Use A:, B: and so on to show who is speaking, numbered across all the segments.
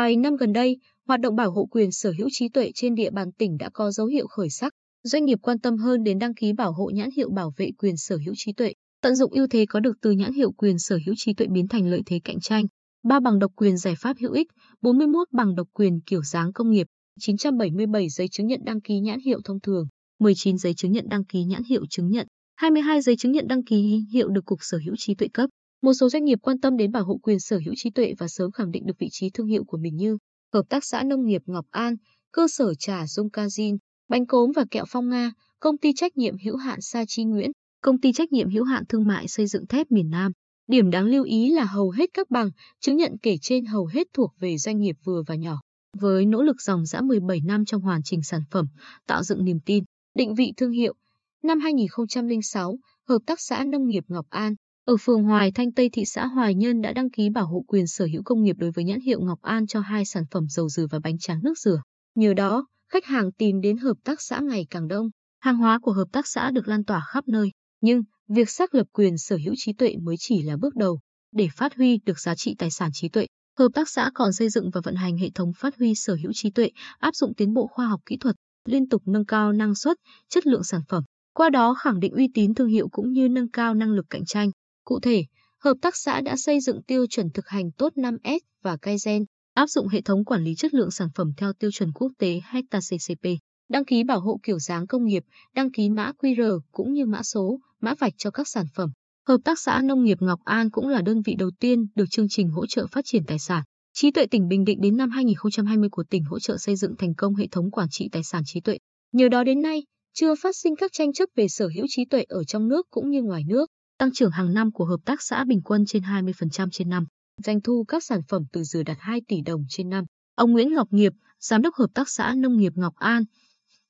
A: Vài năm gần đây, hoạt động bảo hộ quyền sở hữu trí tuệ trên địa bàn tỉnh đã có dấu hiệu khởi sắc. Doanh nghiệp quan tâm hơn đến đăng ký bảo hộ nhãn hiệu bảo vệ quyền sở hữu trí tuệ, tận dụng ưu thế có được từ nhãn hiệu quyền sở hữu trí tuệ biến thành lợi thế cạnh tranh. 3 bằng độc quyền giải pháp hữu ích, 41 bằng độc quyền kiểu dáng công nghiệp, 977 giấy chứng nhận đăng ký nhãn hiệu thông thường, 19 giấy chứng nhận đăng ký nhãn hiệu chứng nhận, 22 giấy chứng nhận đăng ký hiệu được Cục Sở hữu trí tuệ cấp. Một số doanh nghiệp quan tâm đến bảo hộ quyền sở hữu trí tuệ và sớm khẳng định được vị trí thương hiệu của mình như Hợp tác xã Nông nghiệp Ngọc An, cơ sở trà Dung Cazin, bánh cốm và kẹo Phong Nga, công ty trách nhiệm hữu hạn Sa Chi Nguyễn, công ty trách nhiệm hữu hạn thương mại xây dựng thép miền Nam. Điểm đáng lưu ý là hầu hết các bằng, chứng nhận kể trên hầu hết thuộc về doanh nghiệp vừa và nhỏ. Với nỗ lực dòng dã 17 năm trong hoàn chỉnh sản phẩm, tạo dựng niềm tin, định vị thương hiệu, năm 2006, Hợp tác xã Nông nghiệp Ngọc An, ở phường Hoài Thanh Tây thị xã Hoài Nhân đã đăng ký bảo hộ quyền sở hữu công nghiệp đối với nhãn hiệu Ngọc An cho hai sản phẩm dầu dừa và bánh tráng nước dừa. Nhờ đó, khách hàng tìm đến hợp tác xã ngày càng đông, hàng hóa của hợp tác xã được lan tỏa khắp nơi. Nhưng, việc xác lập quyền sở hữu trí tuệ mới chỉ là bước đầu. Để phát huy được giá trị tài sản trí tuệ, hợp tác xã còn xây dựng và vận hành hệ thống phát huy sở hữu trí tuệ, áp dụng tiến bộ khoa học kỹ thuật, liên tục nâng cao năng suất, chất lượng sản phẩm, qua đó khẳng định uy tín thương hiệu cũng như nâng cao năng lực cạnh tranh. Cụ thể, hợp tác xã đã xây dựng tiêu chuẩn thực hành tốt 5S và Kaizen, áp dụng hệ thống quản lý chất lượng sản phẩm theo tiêu chuẩn quốc tế HACCP, đăng ký bảo hộ kiểu dáng công nghiệp, đăng ký mã QR cũng như mã số, mã vạch cho các sản phẩm. Hợp tác xã Nông nghiệp Ngọc An cũng là đơn vị đầu tiên được chương trình hỗ trợ phát triển tài sản. Trí tuệ tỉnh Bình Định đến năm 2020 của tỉnh hỗ trợ xây dựng thành công hệ thống quản trị tài sản trí tuệ. Nhờ đó đến nay, chưa phát sinh các tranh chấp về sở hữu trí tuệ ở trong nước cũng như ngoài nước. Tăng trưởng hàng năm của hợp tác xã bình quân trên 20% trên năm. Doanh thu các sản phẩm từ dừa đạt 2 tỷ đồng trên năm. Ông Nguyễn Ngọc Nghiệp, Giám đốc Hợp tác xã Nông nghiệp Ngọc An,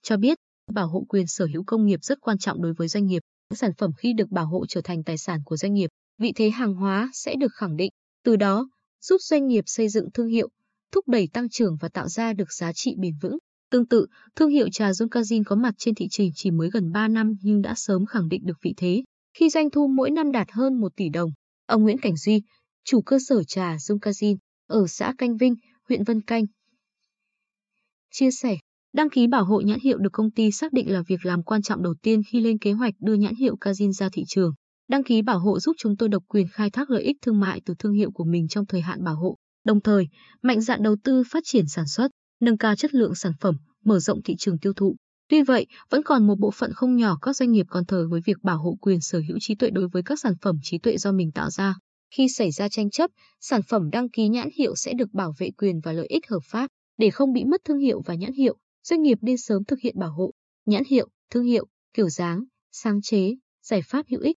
A: cho biết bảo hộ quyền sở hữu công nghiệp rất quan trọng đối với doanh nghiệp. Sản phẩm khi được bảo hộ trở thành tài sản của doanh nghiệp, vị thế hàng hóa sẽ được khẳng định, từ đó giúp doanh nghiệp xây dựng thương hiệu, thúc đẩy tăng trưởng và tạo ra được giá trị bền vững. Tương tự, thương hiệu trà Zoncazin có mặt trên thị trường chỉ mới gần 3 năm nhưng đã sớm khẳng định được vị thế, khi doanh thu mỗi năm đạt hơn 1 tỷ đồng. Ông Nguyễn Cảnh Duy, chủ cơ sở trà dung Zoncazin ở xã Canh Vinh, huyện Vân Canh, chia sẻ, đăng ký bảo hộ nhãn hiệu được công ty xác định là việc làm quan trọng đầu tiên khi lên kế hoạch đưa nhãn hiệu Cazin ra thị trường. Đăng ký bảo hộ giúp chúng tôi độc quyền khai thác lợi ích thương mại từ thương hiệu của mình trong thời hạn bảo hộ, đồng thời mạnh dạn đầu tư phát triển sản xuất, nâng cao chất lượng sản phẩm, mở rộng thị trường tiêu thụ. Tuy vậy, vẫn còn một bộ phận không nhỏ các doanh nghiệp còn thờ với việc bảo hộ quyền sở hữu trí tuệ đối với các sản phẩm trí tuệ do mình tạo ra. Khi xảy ra tranh chấp, sản phẩm đăng ký nhãn hiệu sẽ được bảo vệ quyền và lợi ích hợp pháp. Để không bị mất thương hiệu và nhãn hiệu, doanh nghiệp nên sớm thực hiện bảo hộ nhãn hiệu, thương hiệu, kiểu dáng, sáng chế, giải pháp hữu ích